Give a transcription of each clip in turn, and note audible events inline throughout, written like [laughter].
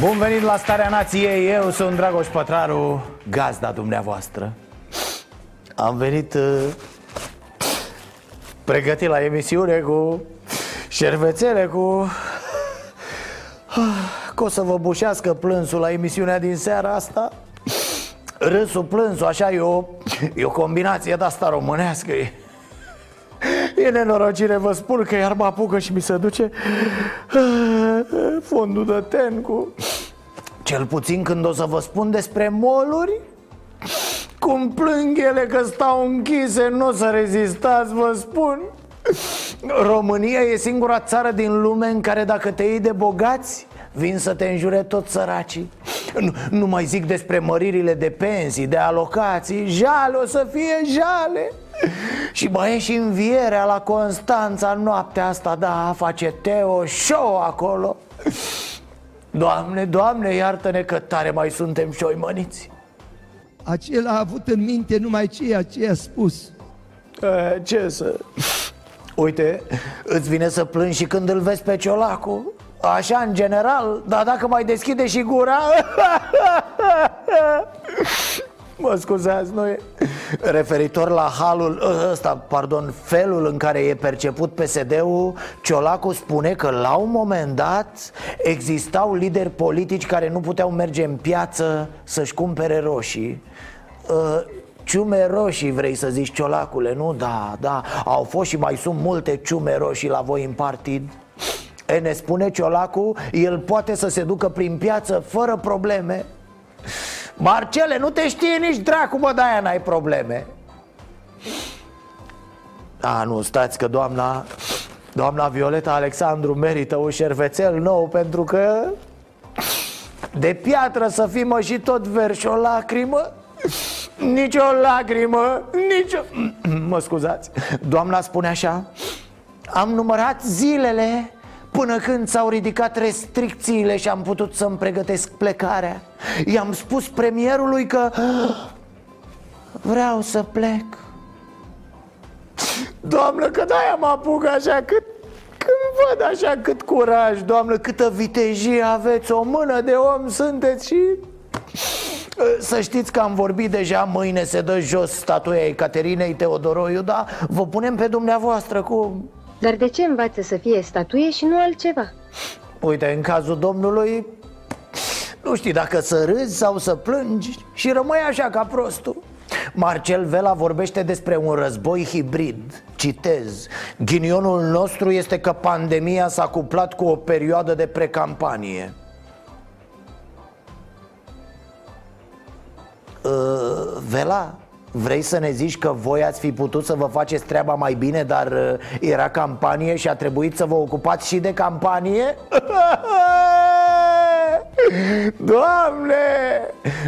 Bun venit la Starea Nației, eu sunt Dragoș Pătraru, gazda dumneavoastră Am venit uh, pregătit la emisiune cu șervețele, cu... Că o să vă bușească plânsul la emisiunea din seara asta Râsul, plânsul, așa e o, e o combinație de asta românească e. E nenorocire, vă spun că iar mă apucă și mi se duce Fondul de ten cu... Cel puțin când o să vă spun despre moluri Cum plâng ele că stau închise, nu o să rezistați, vă spun. România e singura țară din lume în care dacă te iei de bogați Vin să te înjure tot săracii. Nu, nu mai zic despre măririle de pensii, de alocații Jale, o să fie jale [laughs] Și mai e și învierea la Constanța noaptea asta Da, face Teo show acolo. Doamne, Doamne, iartă-ne că tare mai suntem șoimăniți Acela a avut în minte numai ceea ce a spus. E, Ce să... Uite, îți vine să plângi și când îl vezi pe Ciolacu. Așa, în general, dar dacă mai deschide și gura [laughs] Mă scuzați, nu e Referitor la halul ăsta, pardon, felul în care e perceput PSD-ul Ciolacu spune că la un moment dat existau lideri politici care nu puteau merge în piață să-și cumpere roșii. Uh, Ciume roșii vrei să zici ciolacule, nu? Da, da, au fost și mai sunt multe ciume roșii la voi în partid. E, ne spune Ciolacu, el poate să se ducă prin piață fără probleme Marcele, nu te știe nici dracu, mă, de-aia n-ai probleme. A, nu, stați că doamna Doamna Violeta Alexandru merită un șervețel nou pentru că De piatră să fii mă și tot verși o lacrimă? Nici o lacrimă, nici o... [clears throat] Mă scuzați. Doamna spune așa Am numărat zilele Până când s-au ridicat restricțiile și am putut să-mi pregătesc plecarea I-am spus premierului că Vreau să plec Doamnă, că de-aia mă apuc așa cât când văd așa cât curaj, doamnă, câtă vitejie aveți, o mână de om sunteți și... Să știți că am vorbit deja, mâine se dă jos statuia Ecaterinei Teodoroiu, da? Vă punem pe dumneavoastră cu... Dar de ce învață să fie statuie și nu altceva? Uite, în cazul domnului Nu știi dacă să râzi sau să plângi Și rămâi așa ca prostul. Marcel Vela vorbește despre un război hibrid. Citez Ghinionul nostru este că pandemia s-a cuplat cu o perioadă de precampanie. Uh, Vela, vrei să ne zici că voi ați fi putut să vă faceți treaba mai bine Dar uh, era campanie și a trebuit să vă ocupați și de campanie? [laughs] Doamne!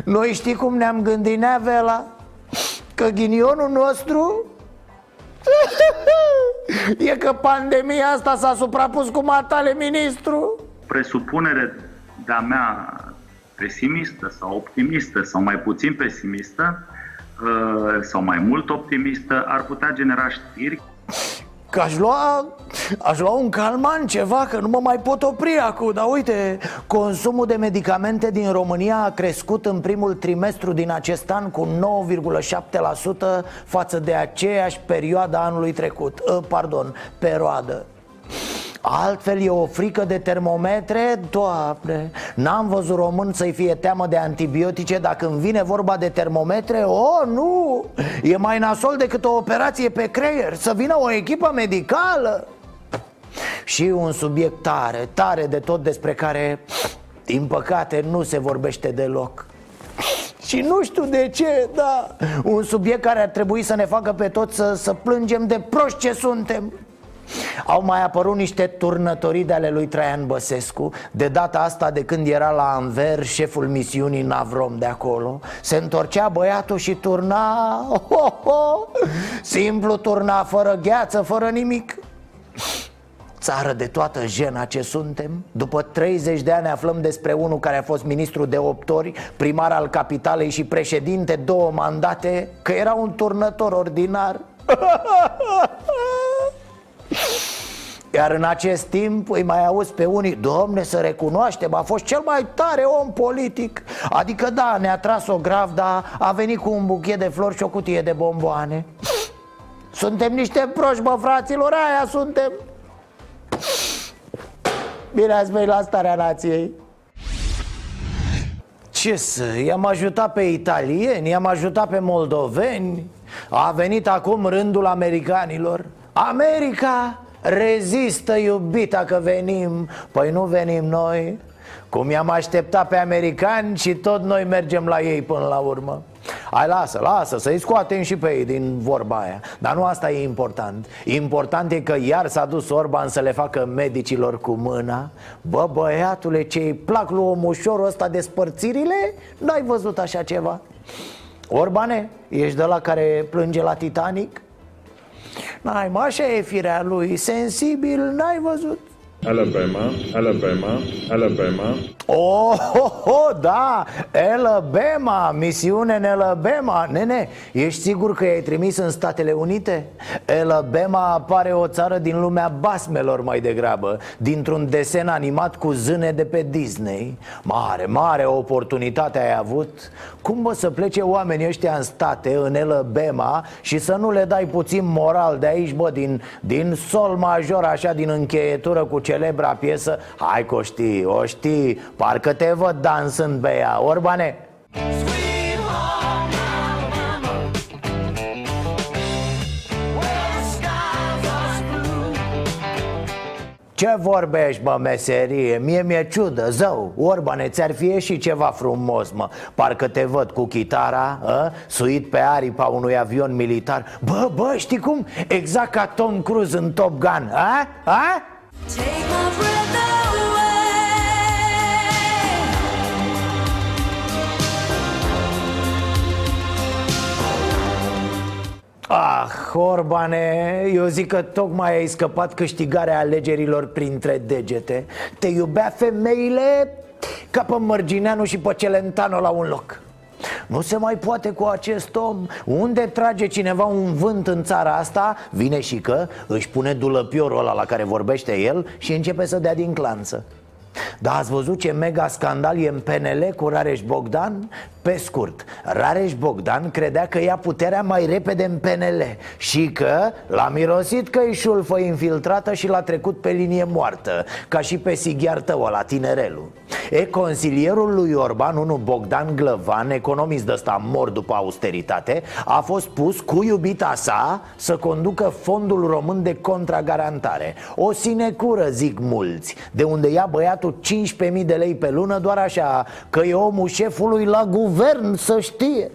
Noi știi cum ne-am gândit, nea, Vela? Că ghinionul nostru [laughs] E că pandemia asta s-a suprapus cu matale ministru presupunere de-a mea pesimistă sau optimistă sau mai puțin pesimistă uh, sau mai mult optimistă ar putea genera știri. Că aș lua, aș lua un calman, ceva, că nu mă mai pot opri acum. Dar uite, consumul de medicamente din România a crescut în primul trimestru din acest an cu 9,7% față de aceeași perioadă a anului trecut. Uh, Pardon, perioadă Altfel e o frică de termometre, doamne N-am văzut român să-i fie teamă de antibiotice. Dacă când vine vorba de termometre, oh, nu! E mai nasol decât o operație pe creier Să vină o echipă medicală. Și un subiect tare, tare de tot despre care Din păcate nu se vorbește deloc. Și nu știu de ce, da. Un subiect care ar trebui să ne facă pe toți să, să plângem de proști ce suntem Au mai apărut niște turnătorii de ale lui Traian Băsescu. De data asta de când era la Anver Șeful misiunii Navrom de acolo Se întorcea băiatul și turna ho, ho, Simplu turna, fără gheață, fără nimic. Țară de toată jena ce suntem După 30 de ani aflăm despre unul care a fost ministru de 8 ori Primar al capitalei și președinte două mandate Că era un turnător ordinar [laughs] Iar în acest timp îi mai auzi pe unii Domne să recunoaștem, a fost cel mai tare om politic. Adică da, ne-a tras-o grav, dar a venit cu un buchet de flori și o cutie de bomboane. Suntem niște proști, bă, fraților, aia suntem. Bine ați venit la starea nației. Ce să, i-am ajutat pe italieni, i-am ajutat pe moldoveni. A venit acum rândul americanilor America rezistă iubita că venim. Păi nu venim noi. Cum i-am așteptat pe americani și tot noi mergem la ei până la urmă. Hai lasă, lasă, să-i scoatem și pe ei din vorba aia. Dar nu asta e important. Important e că iar s-a dus Orban să le facă medicilor cu mâna. Bă, băiatule, ce-i plac lui omușorul ăsta de spărțirile? N-ai văzut așa ceva? Orbane, ești de la care plânge la Titanic? N-ai, mă, așa e firea lui, sensibil, n-ai văzut Alabama, Alabama, Alabama. Oh, oh, oh, da, Alabama, misiune în Alabama Nene, ești sigur că i-ai trimis în Statele Unite? Alabama apare o țară din lumea basmelor mai degrabă Dintr-un desen animat cu zâne de pe Disney Mare, mare oportunitate ai avut Cum bă să plece oamenii ăștia în state, în Alabama Și să nu le dai puțin moral de aici, bă, din, din sol major, așa, din încheietură cu celebra piesă? Hai că o știi, o știi, parcă te văd dansând pe ea. Orbane Ce vorbești, bă, meserie? Mie mi-e ciudă, zău Orbane, ți-ar fi ieșit ceva frumos, mă Parcă te văd cu chitara, a? suit pe aripa unui avion militar Bă, bă, știi cum? Exact ca Tom Cruise în Top Gun, a? A? Take my breath Ah, Orbane, eu zic că tocmai ai scăpat câștigarea alegerilor printre degete. Te iubea femeile ca pe Mărgineanu și pe Celentano la un loc. Nu se mai poate cu acest om. Unde trage cineva un vânt în țara asta Vine și că își pune dulăpiorul ăla la care vorbește el Și începe să dea din clanță. Dar ați văzut ce mega scandal e în PNL cu Rareș Bogdan? Pe scurt, Rareș Bogdan credea că ia puterea mai repede în PNL Și că l-a mirosit că e șulfă infiltrată și l-a trecut pe linie moartă Ca și pe sighiar tău la tinerelul E, consilierul lui Orban, unul Bogdan Glăvan, economist de ăsta mor după austeritate A fost pus cu iubita sa să conducă fondul român de contragarantare. O sinecură, zic mulți, de unde ia băiatul 15.000 de lei pe lună doar așa Că e omul șefului la guvern, să știe.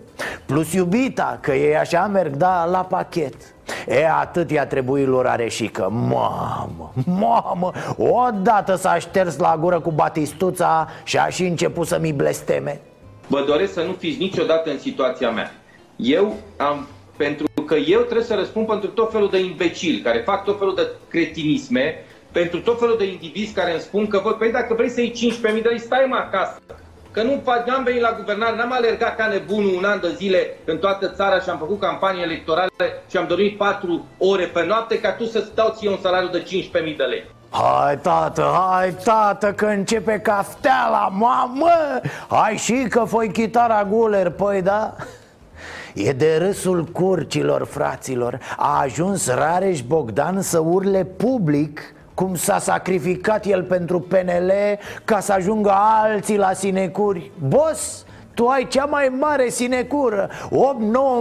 Plus iubita, că ei așa merg, da, la pachet. E, atât i-a trebuit lor areșică Mamă, mamă Odată s-a șters la gură cu batistuța Și a și început să-mi blesteme. Vă doresc să nu fiți niciodată în situația mea. Eu am pentru că eu trebuie să răspund pentru tot felul de imbecili care fac tot felul de cretinisme, pentru tot felul de indivizi care îmi spun că, păi dacă vrei să iei 15.000 de lei, stai mă acasă. Că nu am venit la guvernare, n-am alergat ca nebunul un an de zile în toată țara și am făcut campanii electorale și am dorit 4 ore pe noapte ca tu să-ți dau ție un salariu de 15.000 de lei. Hai tată, hai tată că începe cafteala, mamă Hai și că foi chitara guler, păi da? E de râsul curcilor, fraților A ajuns Rareș Bogdan să urle public cum s-a sacrificat el pentru PNL ca să ajungă alții la sinecuri. Boss, tu ai cea mai mare sinecură 8-9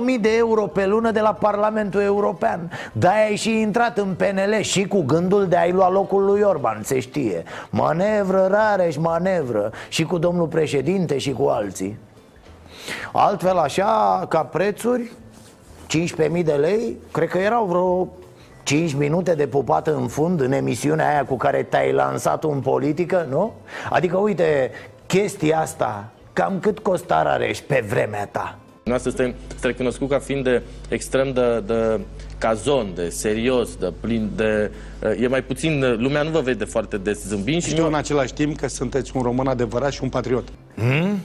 mii de euro pe lună de la Parlamentul European. Dar ai și intrat în PNL și cu gândul de a-i lua locul lui Orban, se știe. Manevră, Rareș, manevră Și cu domnul președinte și cu alții. Altfel așa, ca prețuri 15.000 de lei, cred că erau vreo 5 minute de pupat în fund în emisiunea aia cu care te-ai lansat în politică, nu? Adică, uite, chestia asta, cam cât costa Rareș pe vremea ta? Noastră este, este recunoscut ca fiind de extrem de, de cazon, de serios, de plin de... E mai puțin, lumea nu vă vede foarte des zâmbind și... Știu în același timp că sunteți un român adevărat și un patriot. Hmm?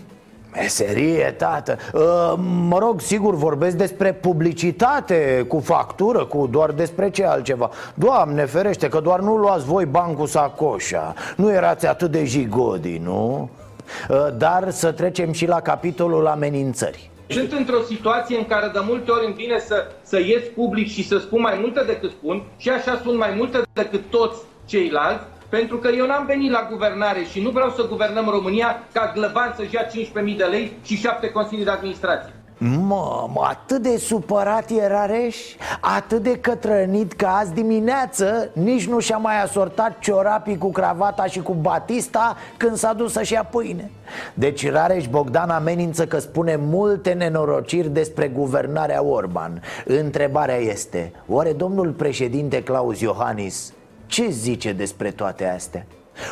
Meserie, tată. Uh, Mă rog, sigur, vorbesc despre publicitate Cu factură, cu doar despre ce altceva. Doamne ferește, că doar nu luați voi bani cu sacoșa. Nu erați atât de jigodi, nu? Uh, dar să trecem și la capitolul amenințări. Sunt într-o situație în care de multe ori îmi vine să, să ies public și să spun mai multe decât spun și așa spun mai multe decât toți ceilalți pentru că eu n-am venit la guvernare și nu vreau să guvernăm România ca glăban să-și ia 15.000 de lei și 7 consilii de administrație. Mă, atât de supărat era Reș Atât de cătrănit că azi dimineață Nici nu și-a mai asortat ciorapii cu cravata și cu batista Când s-a dus să-și ia pâine Deci Rareș Bogdan amenință că spune multe nenorociri despre guvernarea Orban Întrebarea este Oare domnul președinte Claus Iohannis ce zice despre toate astea?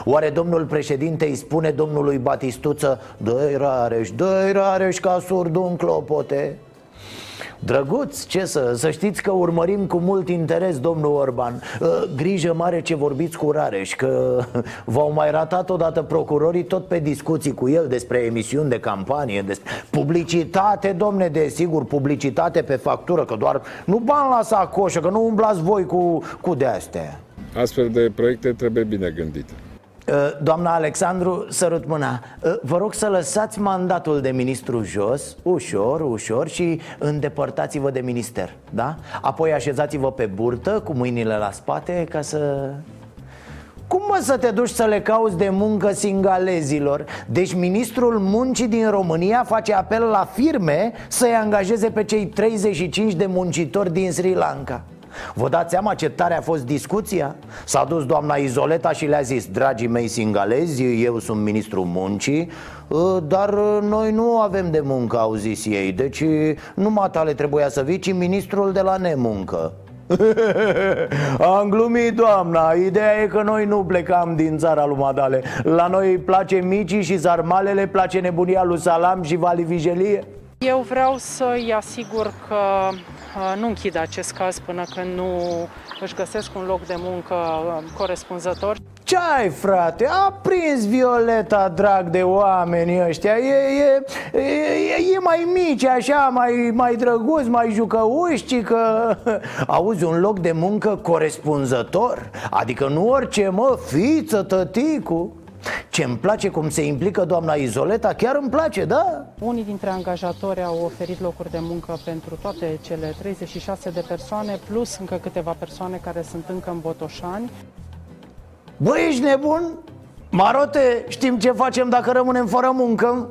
Oare domnul președinte îi spune domnului Batistuță Dă-i rareș, dă-i rareș ca surdu în clopote Drăguț, ce să, să știți că urmărim cu mult interes domnul Orban. Ă, Grijă mare ce vorbiți cu Rareș Că [laughs] v-au mai ratat odată procurorii tot pe discuții cu el Despre emisiuni de campanie despre Publicitate, domne, desigur, publicitate pe factură Că doar nu bani la sacoșă, că nu umblați voi cu, cu de-astea Astfel de proiecte trebuie bine gândite. Uh, doamna Alexandru, sărut mâna uh, Vă rog să lăsați mandatul de ministru jos Ușor, ușor Și îndepărtați-vă de minister Da? Apoi așezați-vă pe burtă Cu mâinile la spate Ca să... Cum mă să te duci să le cauți de muncă singalezilor? Deci ministrul muncii din România face apel la firme Să-i angajeze pe cei 35 de muncitori din Sri Lanka Vă dați seama ce tare a fost discuția? S-a dus doamna Izoleta și le-a zis Dragii mei singalezi, eu sunt ministrul muncii ă, Dar noi nu avem de muncă, au zis ei. Deci numai tale trebuia să vii, ci ministrul de la nemuncă. [laughs] Am glumit, doamna. Ideea e că noi nu plecam din țara lui Madale. La noi îi place micii și zarmalele Place nebunia lui Salam și Vali Vigelie Eu vreau să-i asigur că nu închid acest caz până când nu își găsesc un loc de muncă um, corespunzător. Ce ai, frate? A prins Violeta, drag de oameni ăștia E, e, e, e mai mici, așa, mai, mai drăguț, mai jucăuși că... [laughs] Auzi, un loc de muncă corespunzător? Adică nu orice, mă, fiță, tăticu ce îmi place cum se implică doamna Izoleta, chiar îmi place, da? Unii dintre angajatori au oferit locuri de muncă pentru toate cele 36 de persoane, plus încă câteva persoane care sunt încă în Botoșani. Băi, ești nebun? Marote, știm ce facem dacă rămânem fără muncă?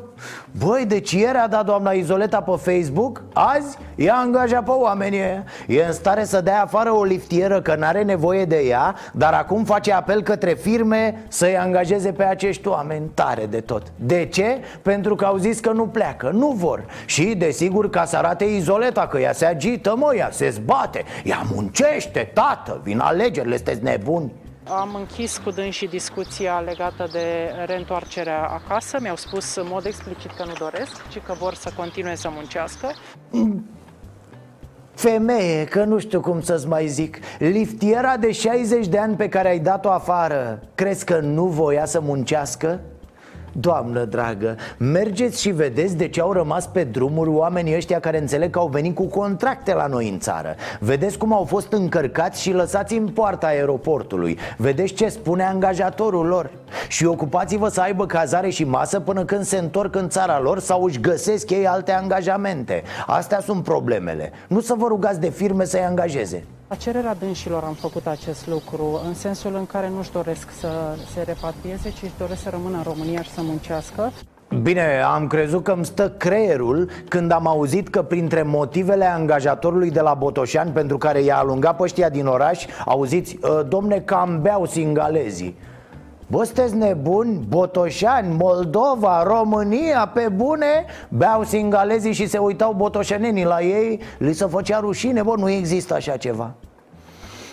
Băi, deci ieri a dat doamna Izoleta pe Facebook Azi ea angaja pe oamenii E în stare să dea afară o liftieră că n-are nevoie de ea Dar acum face apel către firme să-i angajeze pe acești oameni. Tare de tot. De ce? Pentru că au zis că nu pleacă, nu vor. Și desigur ca să arate Izoleta că ea se agită, mă, ea se zbate Ea muncește, tată, vin alegerile, sunteți nebuni am închis cu dânsii discuția legată de reîntoarcerea acasă. Mi-au spus în mod explicit că nu doresc, ci că vor să continue să muncească. Femeie, că nu știu cum să-ți mai zic Liftiera de 60 de ani pe care ai dat-o afară Crezi că nu voia să muncească? Doamnă dragă, mergeți și vedeți de ce au rămas pe drumuri oamenii ăștia care înțeleg că au venit cu contracte la noi în țară. Vedeți cum au fost încărcați și lăsați în poarta aeroportului. Vedeți ce spune angajatorul lor? Și ocupați-vă să aibă cazare și masă până când se întorc în țara lor sau își găsesc ei alte angajamente. Astea sunt problemele. Nu să vă rugați de firme să-i angajeze la cererea dânșilor am făcut acest lucru, în sensul în care nu-și doresc să se repatrieze, ci își doresc să rămână în România și să muncească. Bine, am crezut că îmi stă creierul când am auzit că printre motivele angajatorului de la Botoșani pentru care i-a alungat pe ăștia din oraș, auziți, ă, domne, cam beau singalezii. Bă, sunteți nebuni? Botoșani, Moldova, România, pe bune? Beau singalezii și se uitau botoșenenii la ei Li se făcea rușine, bă, nu există așa ceva.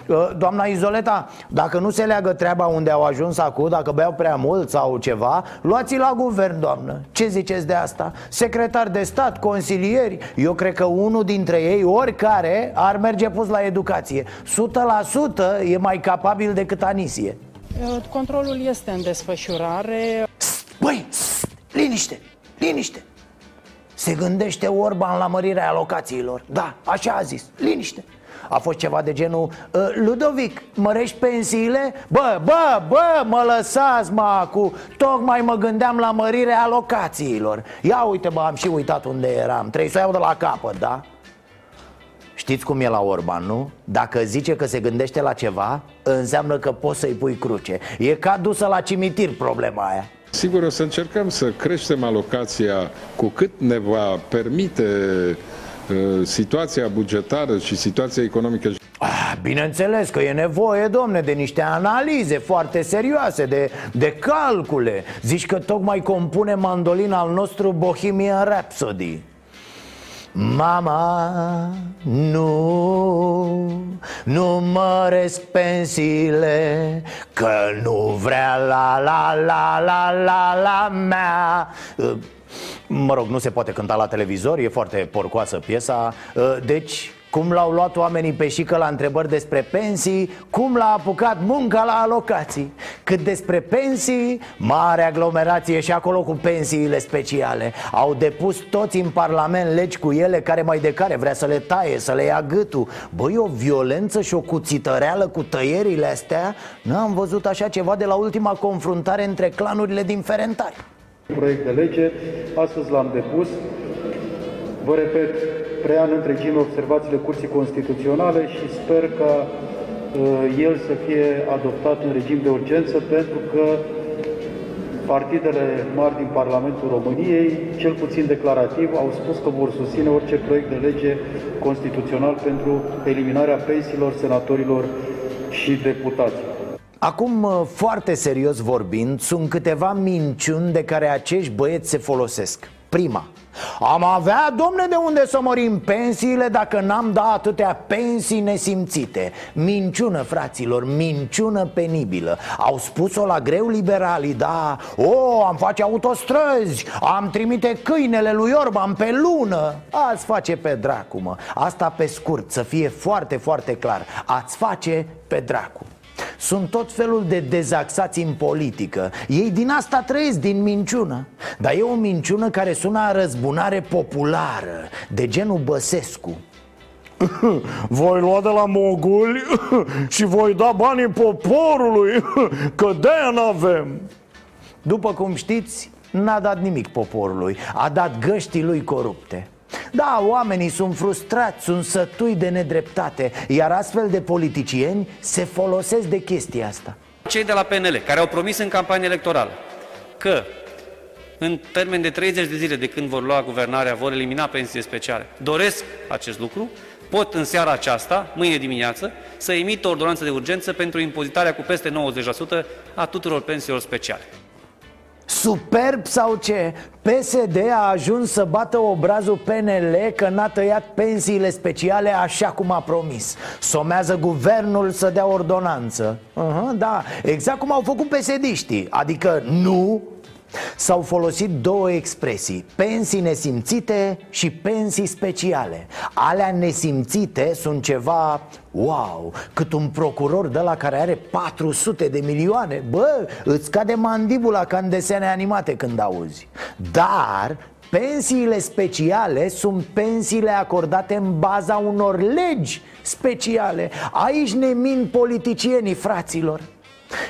Uh, Doamna Izoleta, dacă nu se leagă treaba unde au ajuns acum Dacă beau prea mult sau ceva Luați-i la guvern, doamnă. Ce ziceți de asta? Secretar de stat, consilieri Eu cred că unul dintre ei, oricare, ar merge pus la educație. 100% e mai capabil decât Anisie. Uh, Controlul este în desfășurare. Băi, liniște, liniște Se gândește Orban la mărirea alocațiilor Da, așa a zis, liniște a fost ceva de genul "Uh, Ludovic, mărești pensiile? Bă, bă, bă, mă lăsați mă acu Tocmai mă gândeam la mărirea alocațiilor Ia uite bă, am și uitat unde eram Trebuie să o iau de la capăt, da? Știți cum e la Orban, nu? Dacă zice că se gândește la ceva Înseamnă că poți să-i pui cruce. E ca dusă la cimitir problema aia. Sigur, o să încercăm să creștem alocația cu cât ne va permite uh, situația bugetară și situația economică. Ah, Bineînțeles că e nevoie, domne, de niște analize foarte serioase, de, de calcule. Zici că tocmai compune mandolina al nostru Bohemian Rhapsody Mama, nu, nu măresc pensiile Că nu vrea la la la la la la mea. Uh, Mă rog, nu se poate cânta la televizor, e foarte porcoasă piesa. Uh, Deci, cum l-au luat oamenii pe șică la întrebări despre pensii Cum l-a apucat munca la alocații Cât despre pensii, mare aglomerație și acolo cu pensiile speciale Au depus toți în parlament legi cu ele care mai de care vrea să le taie, să le ia gâtul Băi, o violență și o cuțităreală cu tăierile astea N-am văzut așa ceva de la ultima confruntare între clanurile din Ferentari proiect de lege. Astăzi l-am depus. Vă repet, preia în întregime observațiile Curții Constituționale și sper ca uh, el să fie adoptat în regim de urgență pentru că partidele mari din Parlamentul României, cel puțin declarativ, au spus că vor susține orice proiect de lege constituțional pentru eliminarea pensiilor senatorilor și deputaților. Acum, uh, foarte serios vorbind, sunt câteva minciuni de care acești băieți se folosesc Prima, am avea, domne, de unde să mărim pensiile dacă n-am dat atâtea pensii nesimțite. Minciună, fraților, minciună penibilă. Au spus-o la greu liberalii, da O, am face autostrăzi, am trimite câinele lui Orban pe lună. Ați face pe dracu, mă. Asta pe scurt, să fie foarte, foarte clar. Ați face pe dracu sunt tot felul de dezaxați în politică. Ei din asta trăiesc, din minciună. Dar e o minciună care sună a răzbunare populară De genul Băsescu. [laughs] Voi lua de la moguli [laughs] și voi da banii poporului [laughs] Că de-aia n-avem. După cum știți, n-a dat nimic poporului. A dat găștii lui corupte da, oamenii sunt frustrați, sunt sătui de nedreptate Iar astfel de politicieni se folosesc de chestia asta Cei de la PNL, care au promis în campanie electorală că în termen de 30 de zile de când vor lua guvernarea, vor elimina pensiile speciale, doresc acest lucru, pot în seara aceasta, mâine dimineață, să emită o ordonanță de urgență pentru impozitarea cu peste 90% a tuturor pensiilor speciale. Superb sau ce? PSD a ajuns să bată obrazul PNL că n-a tăiat pensiile speciale așa cum a promis. Somează guvernul să dea ordonanță. Uh-huh, Da, exact cum au făcut psd Adică nu S-au folosit două expresii Pensii nesimțite și pensii speciale. Alea nesimțite sunt ceva Wow, cât un procuror de la care are 400 de milioane. Bă, îți cade mandibula ca în desene animate când auzi. Dar pensiile speciale sunt pensiile acordate în baza unor legi speciale. Aici ne min politicienii, fraților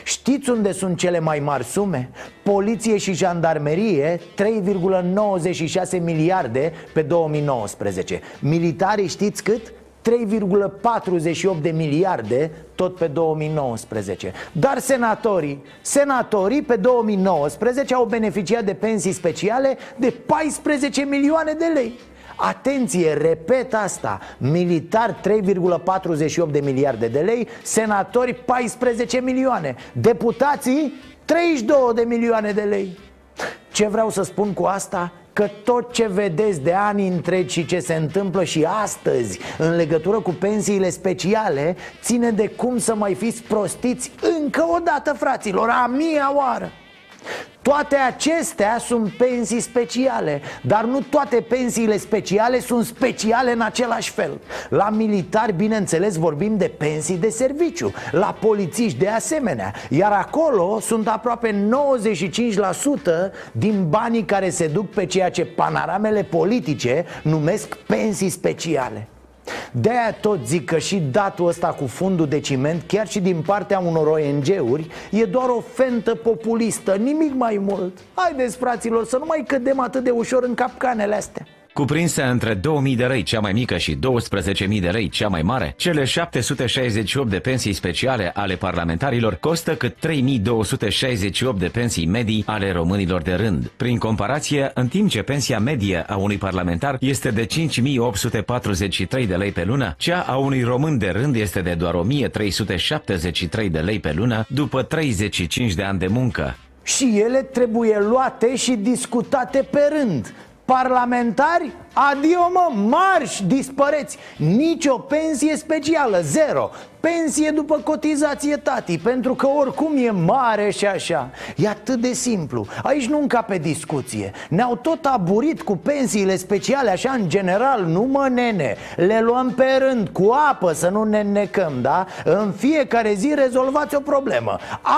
Știți unde sunt cele mai mari sume? Poliție și jandarmerie 3,96 miliarde pe 2019 Militarii știți cât? 3,48 de miliarde tot pe 2019 Dar senatorii, senatorii pe 2019 au beneficiat de pensii speciale de 14 milioane de lei Atenție, repet asta Militar 3,48 de miliarde de lei Senatori 14 milioane Deputații 32 de milioane de lei ce vreau să spun cu asta? că tot ce vedeți de ani întregi și ce se întâmplă și astăzi în legătură cu pensiile speciale ține de cum să mai fiți prostiți încă o dată, fraților, a mia oară. Toate acestea sunt pensii speciale Dar nu toate pensiile speciale sunt speciale în același fel. La militari, bineînțeles, vorbim de pensii de serviciu La polițiști de asemenea Iar acolo sunt aproape 95% din banii care se duc pe ceea ce panoramele politice numesc pensii speciale de-aia tot zic că și datul ăsta cu fundul de ciment, chiar și din partea unor ONG-uri, e doar o fentă populistă, nimic mai mult. Haideți, fraților, să nu mai cădem atât de ușor în capcanele astea Cuprinse între 2000 de lei cea mai mică și 12.000 de lei cea mai mare, cele 768 de pensii speciale ale parlamentarilor costă cât 3268 de pensii medii ale românilor de rând. Prin comparație, în timp ce pensia medie a unui parlamentar este de 5843 de lei pe lună, cea a unui român de rând este de doar 1373 de lei pe lună după 35 de ani de muncă. Și ele trebuie luate și discutate pe rând Parlamentari, adio mă, marș, dispăreți. Nici o pensie specială, zero. Pensie după cotizație tati Pentru că oricum e mare și așa. E atât de simplu. Aici nu încape discuție. Ne-au tot aburit cu pensiile speciale Așa în general, nu mă nene. Le luăm pe rând, cu apă Să nu ne necăm, da? În fiecare zi rezolvați o problemă.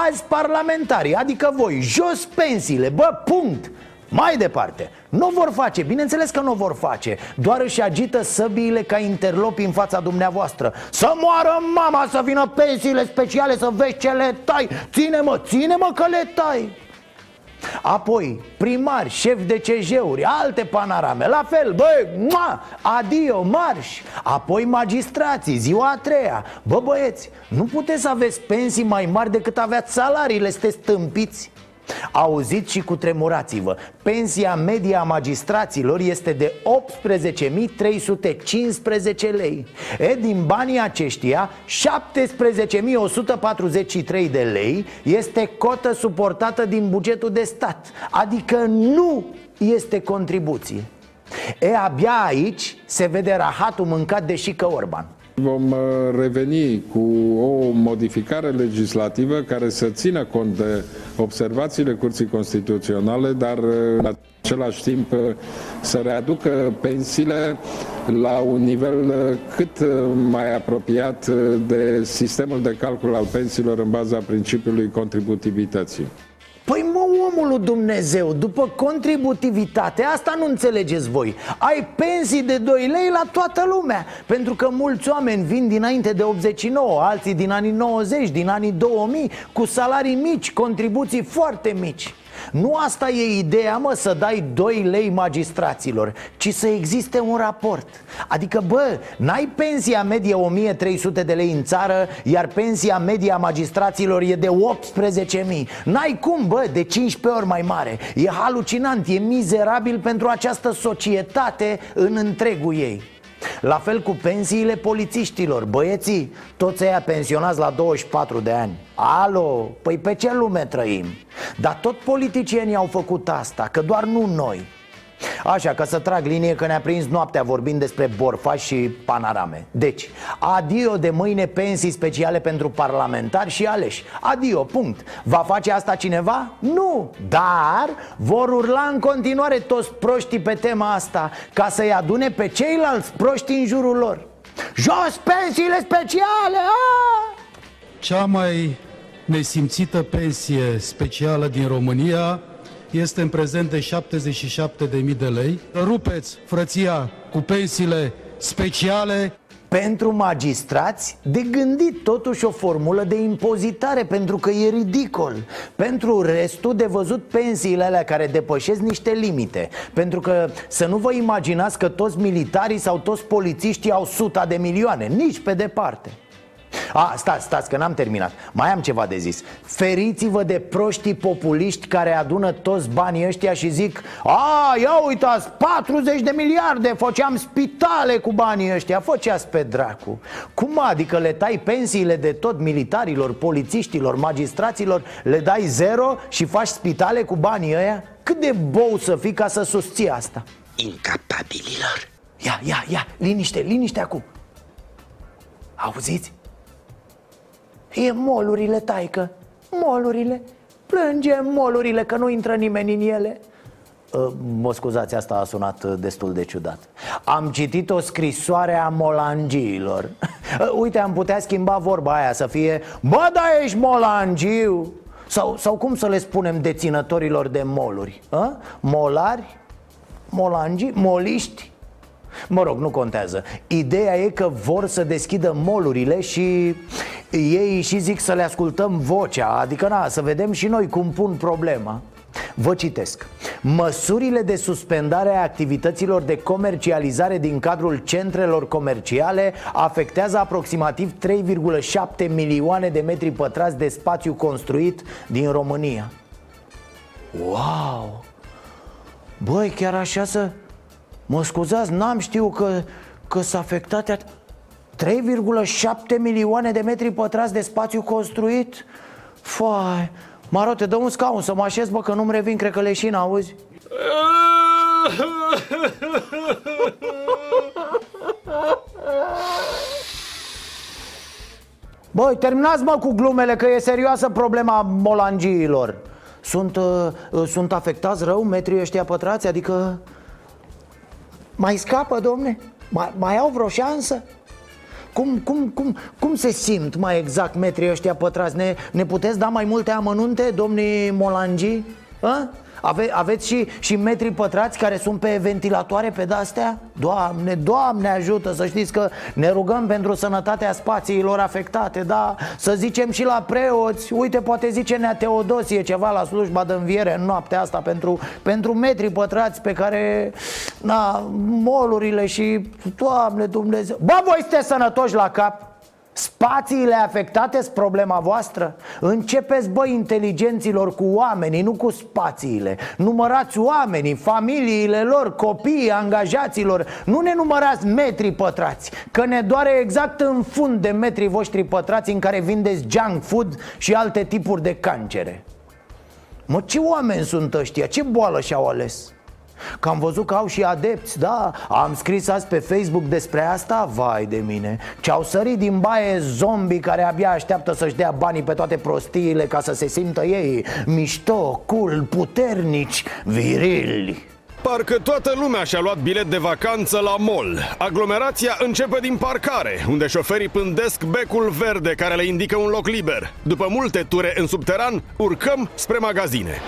Azi parlamentari, adică voi Jos pensiile, bă, punct mai departe, nu vor face, bineînțeles că nu vor face Doar își agită săbiile ca interlopi în fața dumneavoastră. Să moară mama, să vină pensiile speciale, să vezi ce le tai. Ține-mă, ține-mă că le tai. Apoi, primari, șef de CJ-uri, alte panorame La fel, băi, mua, adio, marș. Apoi magistrații, ziua a treia. Bă băieți, nu puteți să aveți pensii mai mari decât aveați salariile, sunteți stâmpiți Auziți și cu tremurați-vă Pensia media a magistraților este de 18.315 lei. E, din banii aceștia, 17.143 de lei este cotă suportată din bugetul de stat. Adică nu este contribuție. E, abia aici se vede rahatul mâncat de șică Orban Vom uh, reveni cu o modificare legislativă care să țină cont de observațiile Curții Constituționale, dar uh, în același timp uh, să readucă pensiile la un nivel cât mai apropiat de sistemul de calcul al pensiilor în baza principiului contributivității. Păi mă, omul lui Dumnezeu, după contributivitate, asta nu înțelegeți voi. Ai pensii de 2 lei la toată lumea Pentru că mulți oameni vin dinainte de 89 Alții din anii 90, din anii 2000 Cu salarii mici, contribuții foarte mici nu asta e ideea, mă, să dai 2 lei magistraților Ci să existe un raport. Adică, bă, n-ai pensia medie 1300 de lei în țară Iar pensia media magistraților e de 18.000 N-ai cum, bă, de 15 ori mai mare. E halucinant, e mizerabil pentru această societate în întregul ei la fel cu pensiile polițiștilor. Băieții, toți ăia pensionați la 24 de ani. Alo, păi pe ce lume trăim? Dar tot politicienii au făcut asta, că doar nu noi Așa, că să trag linie că ne-a prins noaptea vorbind despre borfa și panorame Deci, adio de mâine pensii speciale pentru parlamentari și aleși Adio, punct Va face asta cineva? Nu, dar vor urla în continuare toți proștii pe tema asta Ca să-i adune pe ceilalți proști în jurul lor Jos pensiile speciale! A! Cea mai nesimțită pensie specială din România este în prezent de 77.000 de lei. Rupeți frăția cu pensiile speciale. Pentru magistrați, de gândit totuși o formulă de impozitare Pentru că e ridicol. Pentru restul de văzut pensiile alea care depășesc niște limite. Pentru că să nu vă imaginați că toți militarii sau toți polițiștii au suta de milioane Nici pe departe a, stați, stați, că n-am terminat Mai am ceva de zis Feriți-vă de proștii populiști care adună toți banii ăștia și zic A, ia uitați, 40 de miliarde Făceam spitale cu banii ăștia Făceați pe dracu Cum adică le tai pensiile de tot militarilor, polițiștilor, magistraților Le dai zero și faci spitale cu banii ăia? Cât de bou să fii ca să susții asta? Incapabililor Ia, ia, ia, liniște, liniște acum Auziți? E molurile, taică Molurile Plângem molurile că nu intră nimeni în ele Uh, Mă scuzați, asta a sunat uh, destul de ciudat Am citit o scrisoare a molangiilor Uh, Uite, am putea schimba vorba aia să fie Bă, da, ești molangiu sau, sau cum să le spunem deținătorilor de moluri? A? Molari? Molangi? Moliști? Mă rog, nu contează. Ideea e că vor să deschidă molurile și ei și zic să le ascultăm vocea. Adică, na, să vedem și noi cum pun problema. Vă citesc. Măsurile de suspendare a activităților de comercializare din cadrul centrelor comerciale afectează aproximativ 3,7 milioane de metri pătrați de spațiu construit din România. Wow! Băi, chiar așa să... Mă scuzați, n-am știut că, că s-a afectat 3,7 milioane de metri pătrați de spațiu construit? Fai, Maro, te dă un scaun să mă așez, bă, că nu-mi revin, cred că leșin, auzi? [laughs] Băi, terminați mă cu glumele că e serioasă problema molangiilor Sunt, uh, sunt afectați rău metrii ăștia pătrați? Adică mai scapă, domne? Mai, mai au vreo șansă? Cum, cum, cum, cum se simt mai exact metrii ăștia pătrați? Ne, ne puteți da mai multe amănunte, domnii Molangi? A? Ave, aveți și, și metri pătrați care sunt pe ventilatoare pe de-astea? Doamne, Doamne ajută să știți că ne rugăm pentru sănătatea spațiilor afectate Da, să zicem și la preoți Uite, poate zice Nea Teodosie ceva la slujba de înviere în noaptea asta Pentru, pentru metri pătrați pe care, na, molurile și, Doamne Dumnezeu Bă, voi sunteți sănătoși la cap? Spațiile afectate sunt problema voastră? Începeți, bă, inteligenților cu oamenii, nu cu spațiile Numărați oamenii, familiile lor, copiii, angajaților Nu ne numărați metri pătrați Că ne doare exact în fund de metri voștri pătrați În care vindeți junk food și alte tipuri de cancere Mă, ce oameni sunt ăștia? Ce boală și-au ales? Că am văzut că au și adepți, da? Am scris azi pe Facebook despre asta? Vai de mine. Ce-au sărit din baie zombi care abia așteaptă să-și dea banii pe toate prostiile Ca să se simtă ei mișto, cool, puternici, virili. Parcă toată lumea și-a luat bilet de vacanță la mall. Aglomerația începe din parcare Unde șoferii pândesc becul verde care le indică un loc liber. După multe ture în subteran, urcăm spre magazine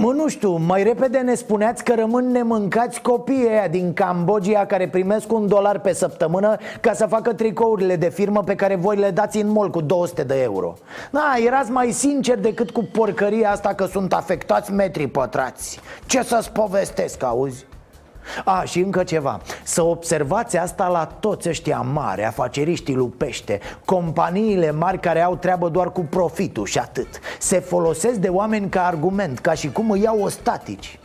Mă, nu știu, mai repede ne spuneați că rămân nemâncați copiii ăia din Cambodgia care primesc un dolar pe săptămână ca să facă tricourile de firmă pe care voi le dați în mall cu 200 de euro Da, erați mai sincer decât cu porcăria asta că sunt afectați metri pătrați Ce să-ți povestesc, auzi? A, și încă ceva. Să observați asta la toți ăștia mari, afaceriștii lupește Companiile mari care au treabă doar cu profitul și atât. Se folosesc de oameni ca argument, ca și cum îi iau ostatici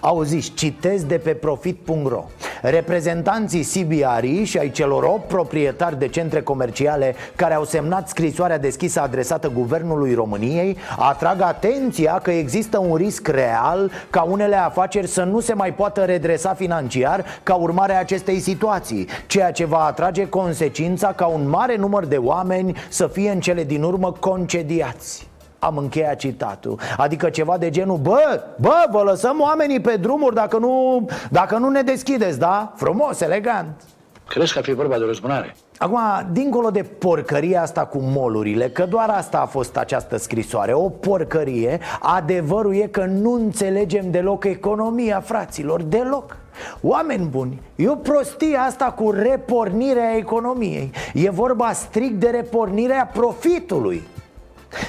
Auziți, citez de pe profit.ro Reprezentanții CBRI și ai celor 8 proprietari de centre comerciale care au semnat scrisoarea deschisă adresată Guvernului României atrag atenția că există un risc real ca unele afaceri să nu se mai poată redresa financiar ca urmare a acestei situații, ceea ce va atrage consecința ca un mare număr de oameni să fie în cele din urmă concediați. Am încheiat citatul. Adică ceva de genul Bă, bă, vă lăsăm oamenii pe drumuri dacă nu, dacă nu ne deschideți, da? Frumos, elegant. Crezi că ar fi vorba de o răzbunare? Acum, dincolo de porcăria asta cu molurile Că doar asta a fost această scrisoare O porcărie Adevărul e că nu înțelegem deloc economia, fraților Deloc. Oameni buni, e o prostie asta cu repornirea economiei. E vorba strict de repornirea profitului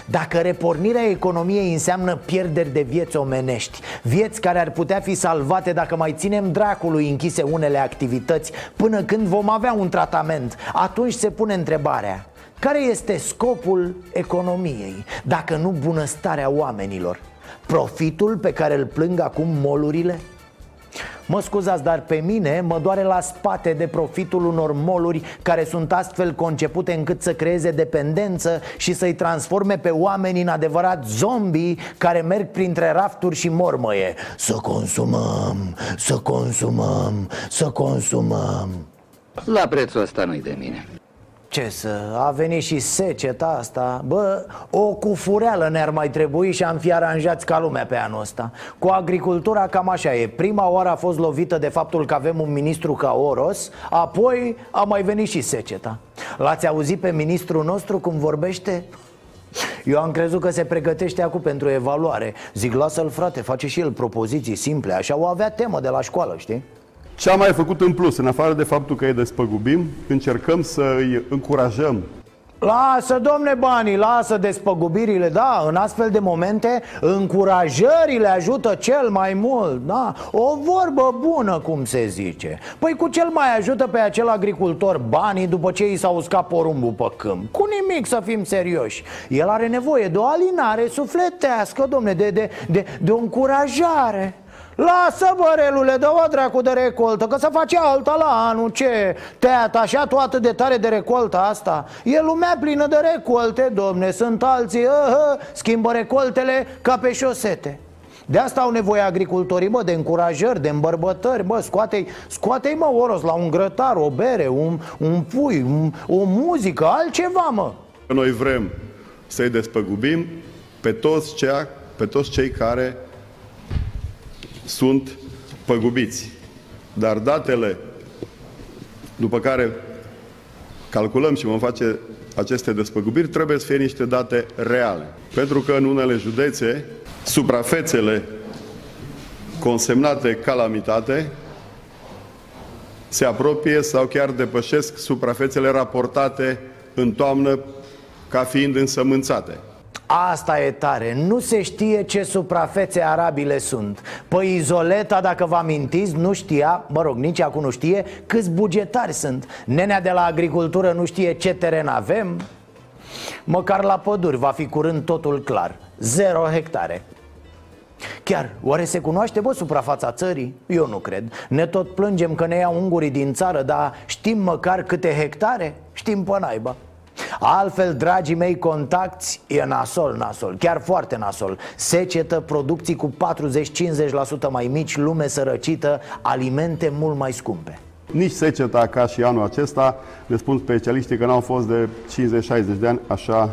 dacă repornirea economiei înseamnă pierderi de vieți omenești Vieți care ar putea fi salvate dacă mai ținem dracului închise unele activități Până când vom avea un tratament Atunci se pune întrebarea Care este scopul economiei Dacă nu bunăstarea oamenilor? Profitul pe care îl plâng acum molurile? Mă scuzați, dar pe mine mă doare la spate de profitul unor moluri care sunt astfel concepute încât să creeze dependență și să-i transforme pe oameni în adevărat zombii care merg printre rafturi și mormăie Să consumăm, să consumăm, să consumăm La prețul ăsta nu-i de mine. Ce să, a venit și seceta asta. Bă, o cufureală ne-ar mai trebui și am fi aranjați ca lumea pe anul ăsta. Cu agricultura cam așa e. Prima oară a fost lovită de faptul că avem un ministru ca Oros Apoi a mai venit și seceta. L-ați auzit pe ministrul nostru cum vorbește? Eu am crezut că se pregătește acum pentru evaluare. Zic, lasă-l frate, face și el propoziții simple. Așa o avea temă de la școală, știi? Ce am mai făcut în plus, în afară de faptul că îi despăgubim, încercăm să îi încurajăm? Lasă, domne, banii, lasă despăgubirile, da, în astfel de momente încurajările ajută cel mai mult, da O vorbă bună, cum se zice. Păi cu cel mai ajută pe acel agricultor banii după ce i s-a uscat porumbul pe câmp. Cu nimic să fim serioși. El are nevoie de o alinare sufletească, domne, de, de, de, de o încurajare Lasă bărelule, dă-o dracu de recoltă Că să face alta la anul Ce? Te-ai atașat tu atât de tare de recolta asta? E lumea plină de recolte, domne Sunt alții, uh, schimbă recoltele ca pe șosete de asta au nevoie agricultorii, bă, de încurajări, de îmbărbătări, bă, scoate-i, scoate mă, Oros, la un grătar, o bere, un, un pui, un, o muzică, altceva, mă Noi vrem să-i despăgubim pe toți, cea, pe toți cei care sunt păgubiți. Dar datele după care calculăm și vom face aceste despăgubiri trebuie să fie niște date reale. Pentru că în unele județe, suprafețele consemnate calamitate se apropie sau chiar depășesc suprafețele raportate în toamnă ca fiind însămânțate. Asta e tare, nu se știe ce suprafețe arabile sunt. Păi Izoleta, dacă vă amintiți, nu știa, mă rog, nici acum nu știe Câți bugetari sunt. Nenea de la agricultură nu știe ce teren avem. Măcar la păduri va fi curând totul clar. Zero hectare. Chiar, oare se cunoaște, bă, suprafața țării? Eu nu cred. Ne tot plângem că ne iau ungurii din țară Dar știm măcar câte hectare? Știm pe naiba Altfel, dragii mei, contacti e nasol, nasol, chiar foarte nasol Secetă, producții cu 40-50% mai mici, lume sărăcită, alimente mult mai scumpe Nici seceta ca și anul acesta, ne spun specialiștii că n-au fost de 50-60 de ani așa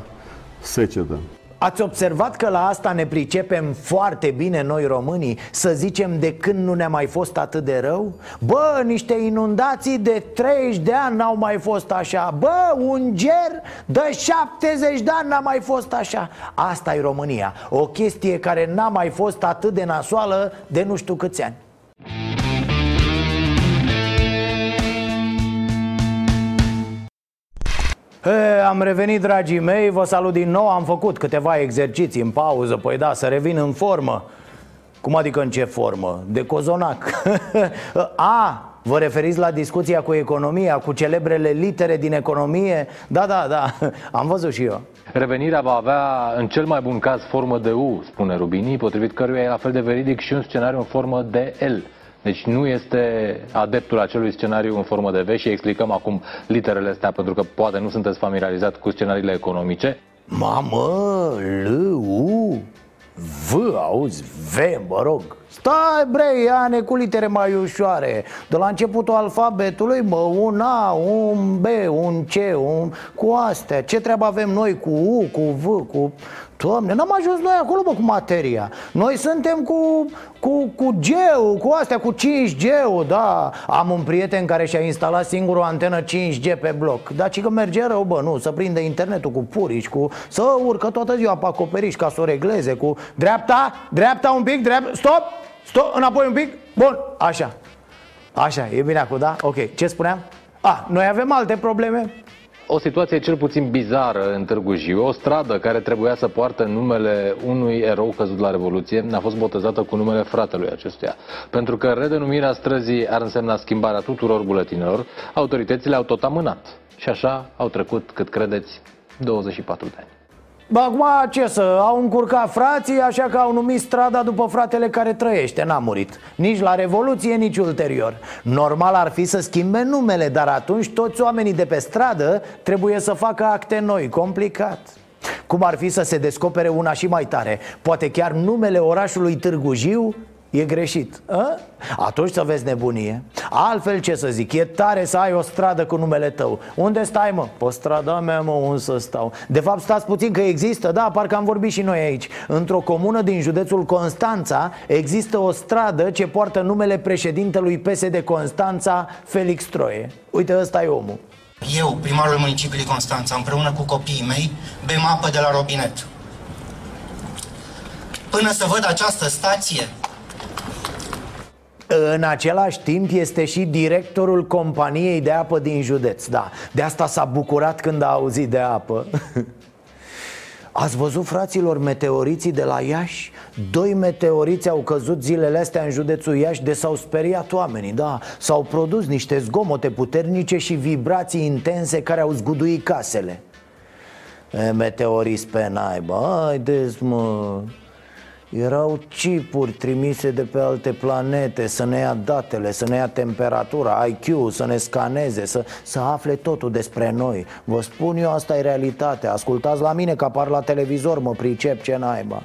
secetă. Ați observat că la asta ne pricepem foarte bine noi românii? Să zicem de când nu ne-a mai fost atât de rău? Bă, niște inundații de 30 de ani n-au mai fost așa. Bă, un ger de 70 de ani n-a mai fost așa. Asta e România. O chestie care n-a mai fost atât de nasoală de nu știu câți ani E, am revenit, dragii mei, vă salut din nou Am făcut câteva exerciții în pauză Păi da, să revin în formă Cum adică în ce formă? De cozonac [laughs] A, vă referiți la discuția cu economia Cu celebrele litere din economie? Da, da, da, [laughs] am văzut și eu Revenirea va avea, în cel mai bun caz, formă de U, spune Rubini, potrivit căruia e la fel de veridic și un scenariu în formă de L. Deci nu este adeptul acelui scenariu în formă de V și explicăm acum literele astea pentru că poate nu sunteți familiarizat cu scenariile economice. Mamă, L, U, V, auzi, V, mă rog. Stai bre, ia-ne cu litere mai ușoare. De la începutul alfabetului, mă, un A, un B, un C, un... Cu astea, ce treabă avem noi cu U, cu V, cu... Doamne, n-am ajuns noi acolo, bă, cu materia. Noi suntem cu, cu, cu G-ul, cu astea, cu 5G-ul, da. Am un prieten care și-a instalat singur o antenă 5G pe bloc. Dar ci că merge rău, bă, nu, să prinde internetul cu purici, cu... Să urcă toată ziua pe acoperiș ca să o regleze, cu... Dreapta, dreapta un pic, dreapta, stop, stop, înapoi un pic, bun, așa. Așa, e bine acum, da? Ok, ce spuneam? A, noi avem alte probleme O situație cel puțin bizară în Târgu Jiu. O stradă care trebuia să poartă numele unui erou căzut la Revoluție a fost botezată cu numele fratelui acestuia. Pentru că redenumirea străzii ar însemna schimbarea tuturor buletinelor, autoritățile au tot amânat. Și așa au trecut, cât credeți, 24 de ani. Bă, acum ce să, au încurcat frații, așa că au numit strada după fratele care trăiește, n-a murit. Nici la Revoluție, nici ulterior. Normal ar fi să schimbe numele, dar atunci toți oamenii de pe stradă trebuie să facă acte noi, complicat. Cum ar fi să se descopere una și mai tare? Poate chiar numele orașului Târgu Jiu E greșit a? Atunci să vezi nebunie. Altfel ce să zic, e tare să ai o stradă cu numele tău. Unde stai mă? Pe strada mea mă, unde să stau? De fapt stați puțin că există, da, parcă am vorbit și noi aici. Într-o comună din județul Constanța Există o stradă ce poartă numele președintelui PSD Constanța, Felix Troie. Uite, ăsta e omul. Eu, primarul municipiului Constanța, împreună cu copiii mei, bem apă de la robinet. Până să văd această stație, în același timp este și directorul companiei de apă din județ Da, de asta s-a bucurat când a auzit de apă. [laughs] Ați văzut, fraților, meteoriții de la Iași? Doi meteoriți au căzut zilele astea în județul Iași de s-au speriat oamenii, da. S-au produs niște zgomote puternice și vibrații intense care au zguduit casele. E, Meteoriți pe naibă, haideți mă erau chipuri trimise de pe alte planete Să ne ia datele, să ne ia temperatura, IQ, să ne scaneze Să, să afle totul despre noi. Vă spun eu, asta e realitatea. Ascultați la mine că apar la televizor, mă pricep ce naiba.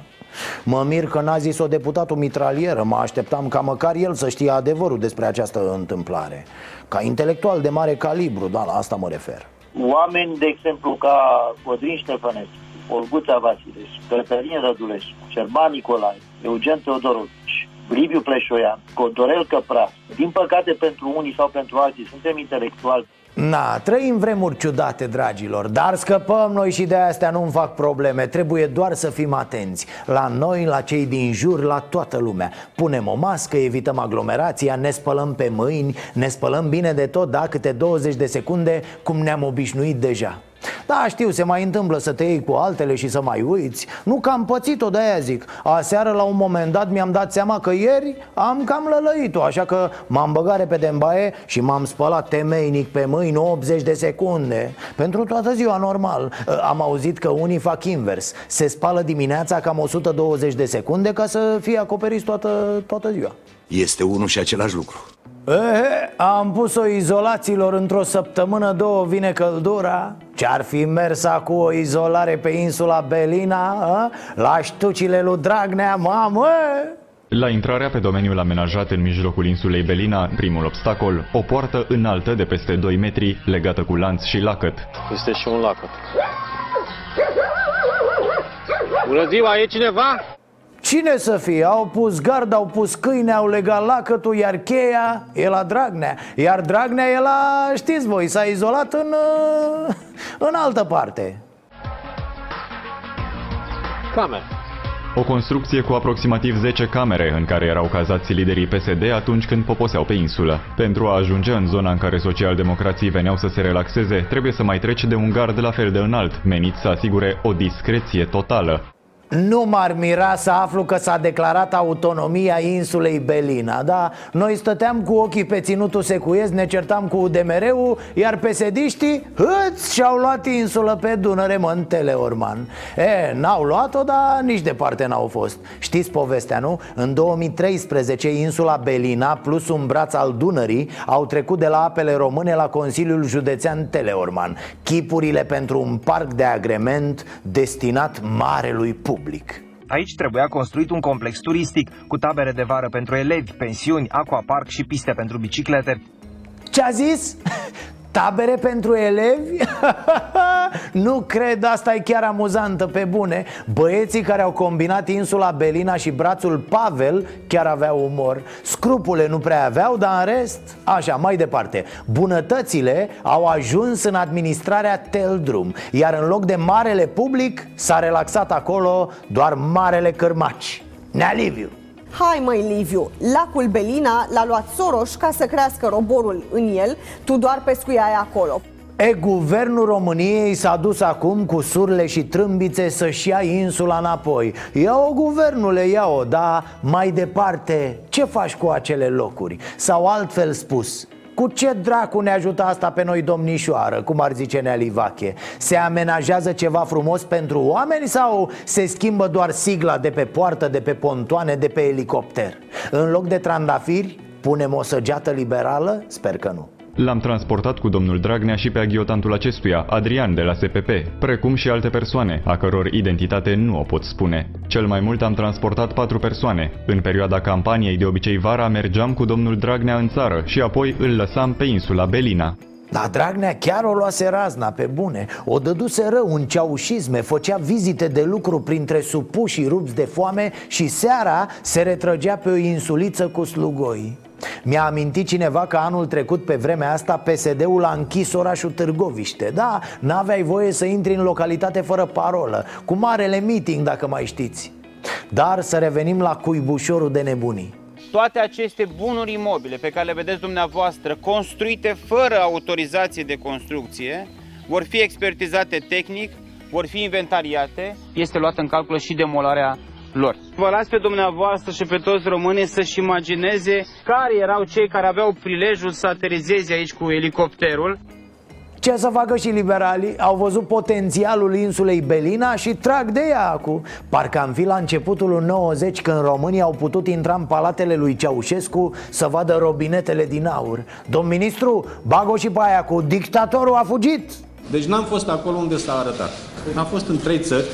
Mă mir că n-a zis-o deputatul mitralieră. Mă așteptam ca măcar el să știe adevărul despre această întâmplare. Ca intelectual de mare calibru, da, la asta mă refer. Oameni, de exemplu, ca Codrin Ștefănescu Olguța Vasileș, Cătălin Rădulescu, Șerban Nicolae, Eugen Teodorovici, Liviu Pleșoian, Codorel Căpras. Din păcate pentru unii sau pentru alții suntem intelectuali. Na, trăim vremuri ciudate, dragilor Dar scăpăm noi și de astea nu-mi fac probleme Trebuie doar să fim atenți La noi, la cei din jur, la toată lumea Punem o mască, evităm aglomerația Ne spălăm pe mâini Ne spălăm bine de tot, da, câte 20 de secunde Cum ne-am obișnuit deja da, știu, se mai întâmplă să te iei cu altele și să mai uiți. Nu că am pățit-o, de-aia zic. Aseară, la un moment dat, mi-am dat seama că ieri am cam lălăit-o Așa că m-am băgat repede în baie și m-am spălat temeinic pe mâini 80 de secunde. Pentru toată ziua, normal. Am auzit că unii fac invers. Se spală dimineața cam 120 de secunde ca să fie acoperiți toată, toată ziua. Este unul și același lucru Ehe, am pus-o izolațiilor într-o săptămână, două vine căldura Ce-ar fi mers cu o izolare pe insula Belina a? La ștucile lui Dragnea, mamă la intrarea pe domeniul amenajat în mijlocul insulei Belina, primul obstacol, o poartă înaltă de peste 2 metri, legată cu lanț și lacăt. Este și un lacăt. Bună ziua, e cineva? Cine să fie? Au pus gard, au pus câine, au legat lacătul, iar cheia e la Dragnea Iar Dragnea e la, știți voi, s-a izolat în, în altă parte Camere o construcție cu aproximativ 10 camere în care erau cazați liderii PSD atunci când poposeau pe insulă. Pentru a ajunge în zona în care socialdemocrații veneau să se relaxeze, trebuie să mai treci de un gard la fel de înalt, menit să asigure o discreție totală. Nu m-ar mira să aflu că s-a declarat autonomia insulei Belina Da, noi stăteam cu ochii pe ținutul secuiesc, ne certam cu UDMR-ul Iar pesediștii, hâți, și-au luat insulă pe Dunăre, mă, în Teleorman. E, n-au luat-o, dar nici departe n-au fost. Știți povestea, nu? În 2013, insula Belina plus un braț al Dunării Au trecut de la apele române la Consiliul Județean Teleorman. Chipurile pentru un parc de agrement destinat marelui public public. Aici trebuia construit un complex turistic cu tabere de vară pentru elevi, pensiuni, aquapark și piste pentru biciclete. Ce a zis? Tabere pentru elevi? [laughs] nu cred, asta e chiar amuzantă pe bune. Băieții care au combinat insula Belina și brațul Pavel chiar aveau umor. Scrupule nu prea aveau, dar în rest, așa, mai departe. Bunătățile au ajuns în administrarea Teldrum Iar în loc de marele public s-a relaxat acolo doar marele cârmaci Nea Liviu Hai măi Liviu, lacul Belina l-a luat Soros ca să crească roborul în el Tu doar pescuiai acolo E, guvernul României s-a dus acum cu surle și trâmbițe să-și ia insula înapoi Ia-o, guvernule, ia-o, dar mai departe, ce faci cu acele locuri? Sau altfel spus, Cu ce dracu ne ajută asta pe noi domnișoară, cum ar zice Nealivache? Se amenajează ceva frumos pentru oameni sau se schimbă doar sigla de pe poartă, de pe pontoane, de pe elicopter? În loc de trandafiri, punem o săgeată liberală? Sper că nu L-am transportat cu domnul Dragnea și pe aghiotantul acestuia, Adrian de la SPP, precum și alte persoane, a căror identitate nu o pot spune. Cel mai mult am transportat patru persoane. În perioada campaniei de obicei vara mergeam cu domnul Dragnea în țară și apoi îl lăsam pe insula Belina. Dar Dragnea chiar o luase razna, pe bune O dăduse rău în ceaușisme Făcea vizite de lucru printre supușii rupți de foame Și seara se retrăgea pe o insuliță cu slugoi mi-a amintit cineva că anul trecut pe vremea asta PSD-ul a închis orașul Târgoviște. Da, n-aveai voie să intri în localitate fără parolă Cu marele meeting, dacă mai știți. Dar să revenim la cuibușorul de nebunii. Toate aceste bunuri imobile pe care le vedeți dumneavoastră, construite fără autorizație de construcție, vor fi expertizate tehnic, vor fi inventariate, este luată în calcul și demolarea lor. Vă las pe dumneavoastră și pe toți românii să-și imagineze care erau cei care aveau prilejul să aterizeze aici cu elicopterul. Ce să facă și liberalii? Au văzut potențialul insulei Belina și trag de ea acum Parcă am fi la începutul 90 când românii au putut intra în palatele lui Ceaușescu să vadă robinetele din aur Domn ministru, bag și pe aia cu dictatorul a fugit Deci n-am fost acolo unde s-a arătat Am fost în trei țări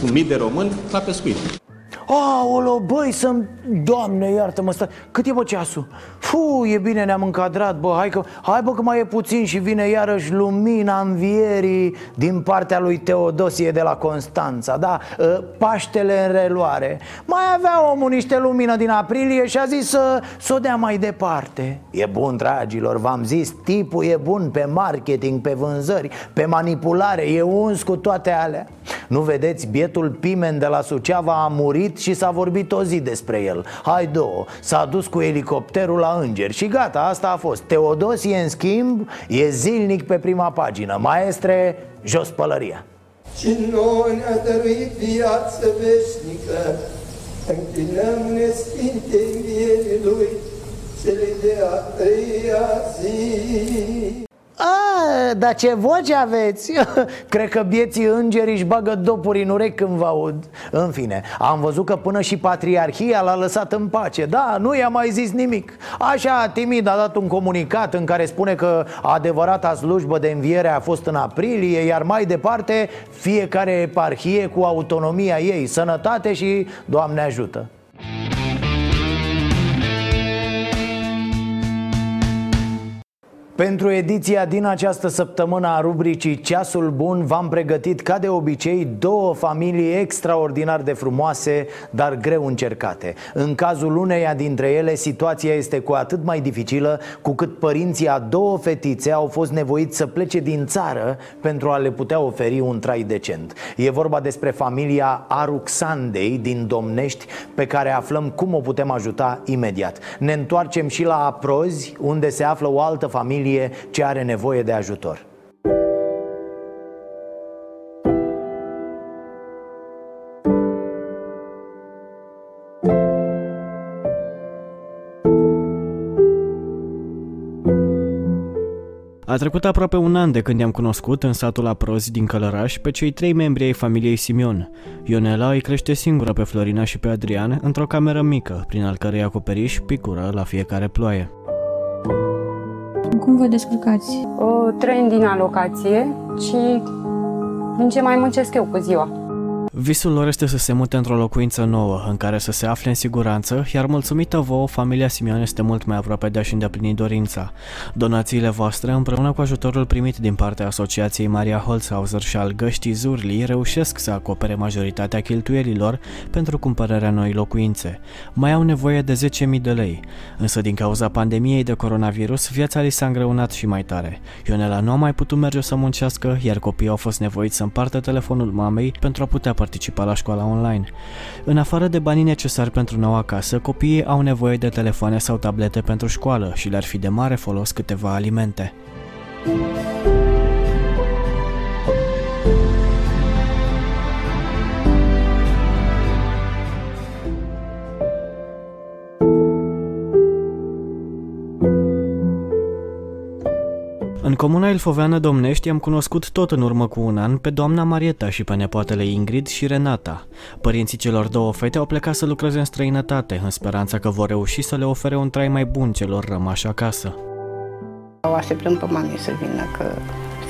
cu mii de români la pescuit Aolo, băi, să-mi... Doamne, iartă-mă, stai. Cât e, bă, ceasul? Fu, e bine, ne-am încadrat, bă Hai, că... Hai bă, că mai e puțin și vine iarăși lumina învierii Din partea lui Teodosie de la Constanța Da, ă, Paștele în reluare. Mai avea omul niște lumină din aprilie și a zis să, să o dea mai departe. E bun, dragilor, v-am zis Tipul e bun pe marketing, pe vânzări Pe manipulare, e uns cu toate alea. Nu vedeți, bietul Pimen de la Suceava a murit și s-a vorbit o zi despre el. Hai două, s-a dus cu elicopterul la îngeri și gata, asta a fost. Teodosie, în schimb, e zilnic pe prima pagină. Maestre, jos pălăria. Și noi ne-a dăruit viață veșnică. Închinăm-ne Sfinte învierii Lui Cele de a treia zi. a, dar ce voce aveți? [laughs] Cred că bieții îngeri își bagă dopuri în urechi când vă aud. În fine, am văzut că până și patriarhia l-a lăsat în pace. Da, nu i-a mai zis nimic. Așa, timid a dat un comunicat în care spune că adevărata slujbă de înviere a fost în aprilie Iar mai departe, fiecare eparhie cu autonomia ei Sănătate și Doamne ajută Pentru ediția din această săptămână a rubricii Ceasul Bun v-am pregătit ca de obicei două familii extraordinar de frumoase, dar greu încercate. În cazul uneia dintre ele, situația este cu atât mai dificilă cu cât părinții a două fetițe au fost nevoiți să plece din țară pentru a le putea oferi un trai decent. E vorba despre familia Aruxandei din Domnești pe care aflăm cum o putem ajuta imediat. Ne întoarcem și la Aprozi, unde se află o altă familie familie ce are nevoie de ajutor. A trecut aproape un an de când i-am cunoscut în satul Aprozi din Călăraș pe cei trei membri ai familiei Simion. Ionela îi crește singură pe Florina și pe Adrian într-o cameră mică, prin al cărei acoperiș picură la fiecare ploaie. Cum vă descurcați? O tren din alocație și din ce mai muncesc eu cu ziua. Visul lor este să se mute într-o locuință nouă, în care să se afle în siguranță, iar mulțumită vouă, familia Simion este mult mai aproape de a-și îndeplini dorința. Donațiile voastre, împreună cu ajutorul primit din partea Asociației Maria Holzhauser și al Găștii Zurli, reușesc să acopere majoritatea cheltuielilor pentru cumpărarea noi locuințe. Mai au nevoie de 10.000 de lei, însă din cauza pandemiei de coronavirus, viața li s-a îngreunat și mai tare. Ionela nu a mai putut merge să muncească, iar copiii au fost nevoiți să împartă telefonul mamei pentru a putea participa la școala online. În afară de banii necesari pentru noua casă, copiii au nevoie de telefoane sau tablete pentru școală și le-ar fi de mare folos câteva alimente. Comuna Ilfoveană Domnești am cunoscut tot în urmă cu un an pe doamna Marieta și pe nepoatele Ingrid și Renata. Părinții celor două fete au plecat să lucreze în străinătate, în speranța că vor reuși să le ofere un trai mai bun celor rămași acasă. O așteptăm pe mami să vină, că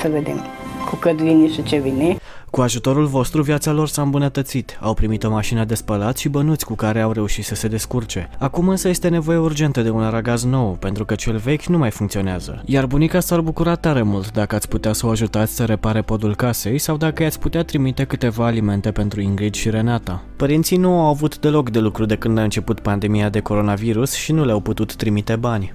să vedem cu cât vine și ce vine. Cu ajutorul vostru, viața lor s-a îmbunătățit. Au primit o mașină de spălat și bănuți cu care au reușit să se descurce. Acum însă este nevoie urgentă de un aragaz nou, pentru că cel vechi nu mai funcționează. Iar bunica s-ar bucura tare mult dacă ați putea să o ajutați să repare podul casei sau dacă i-ați putea trimite câteva alimente pentru Ingrid și Renata. Părinții nu au avut deloc de lucru de când a început pandemia de coronavirus și nu le-au putut trimite bani.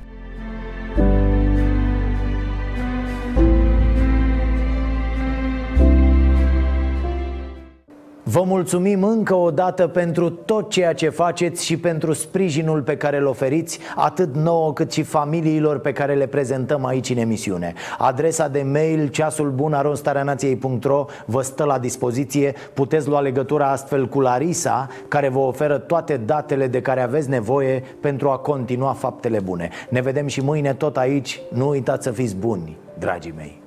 Vă mulțumim încă o dată pentru tot ceea ce faceți și pentru sprijinul pe care îl oferiți atât nouă cât și familiilor pe care le prezentăm aici în emisiune. Adresa de mail ceasulbun.ro vă stă la dispoziție. Puteți lua legătura astfel cu Larisa, care vă oferă toate datele de care aveți nevoie pentru a continua faptele bune. Ne vedem și mâine tot aici. Nu uitați să fiți buni, dragii mei.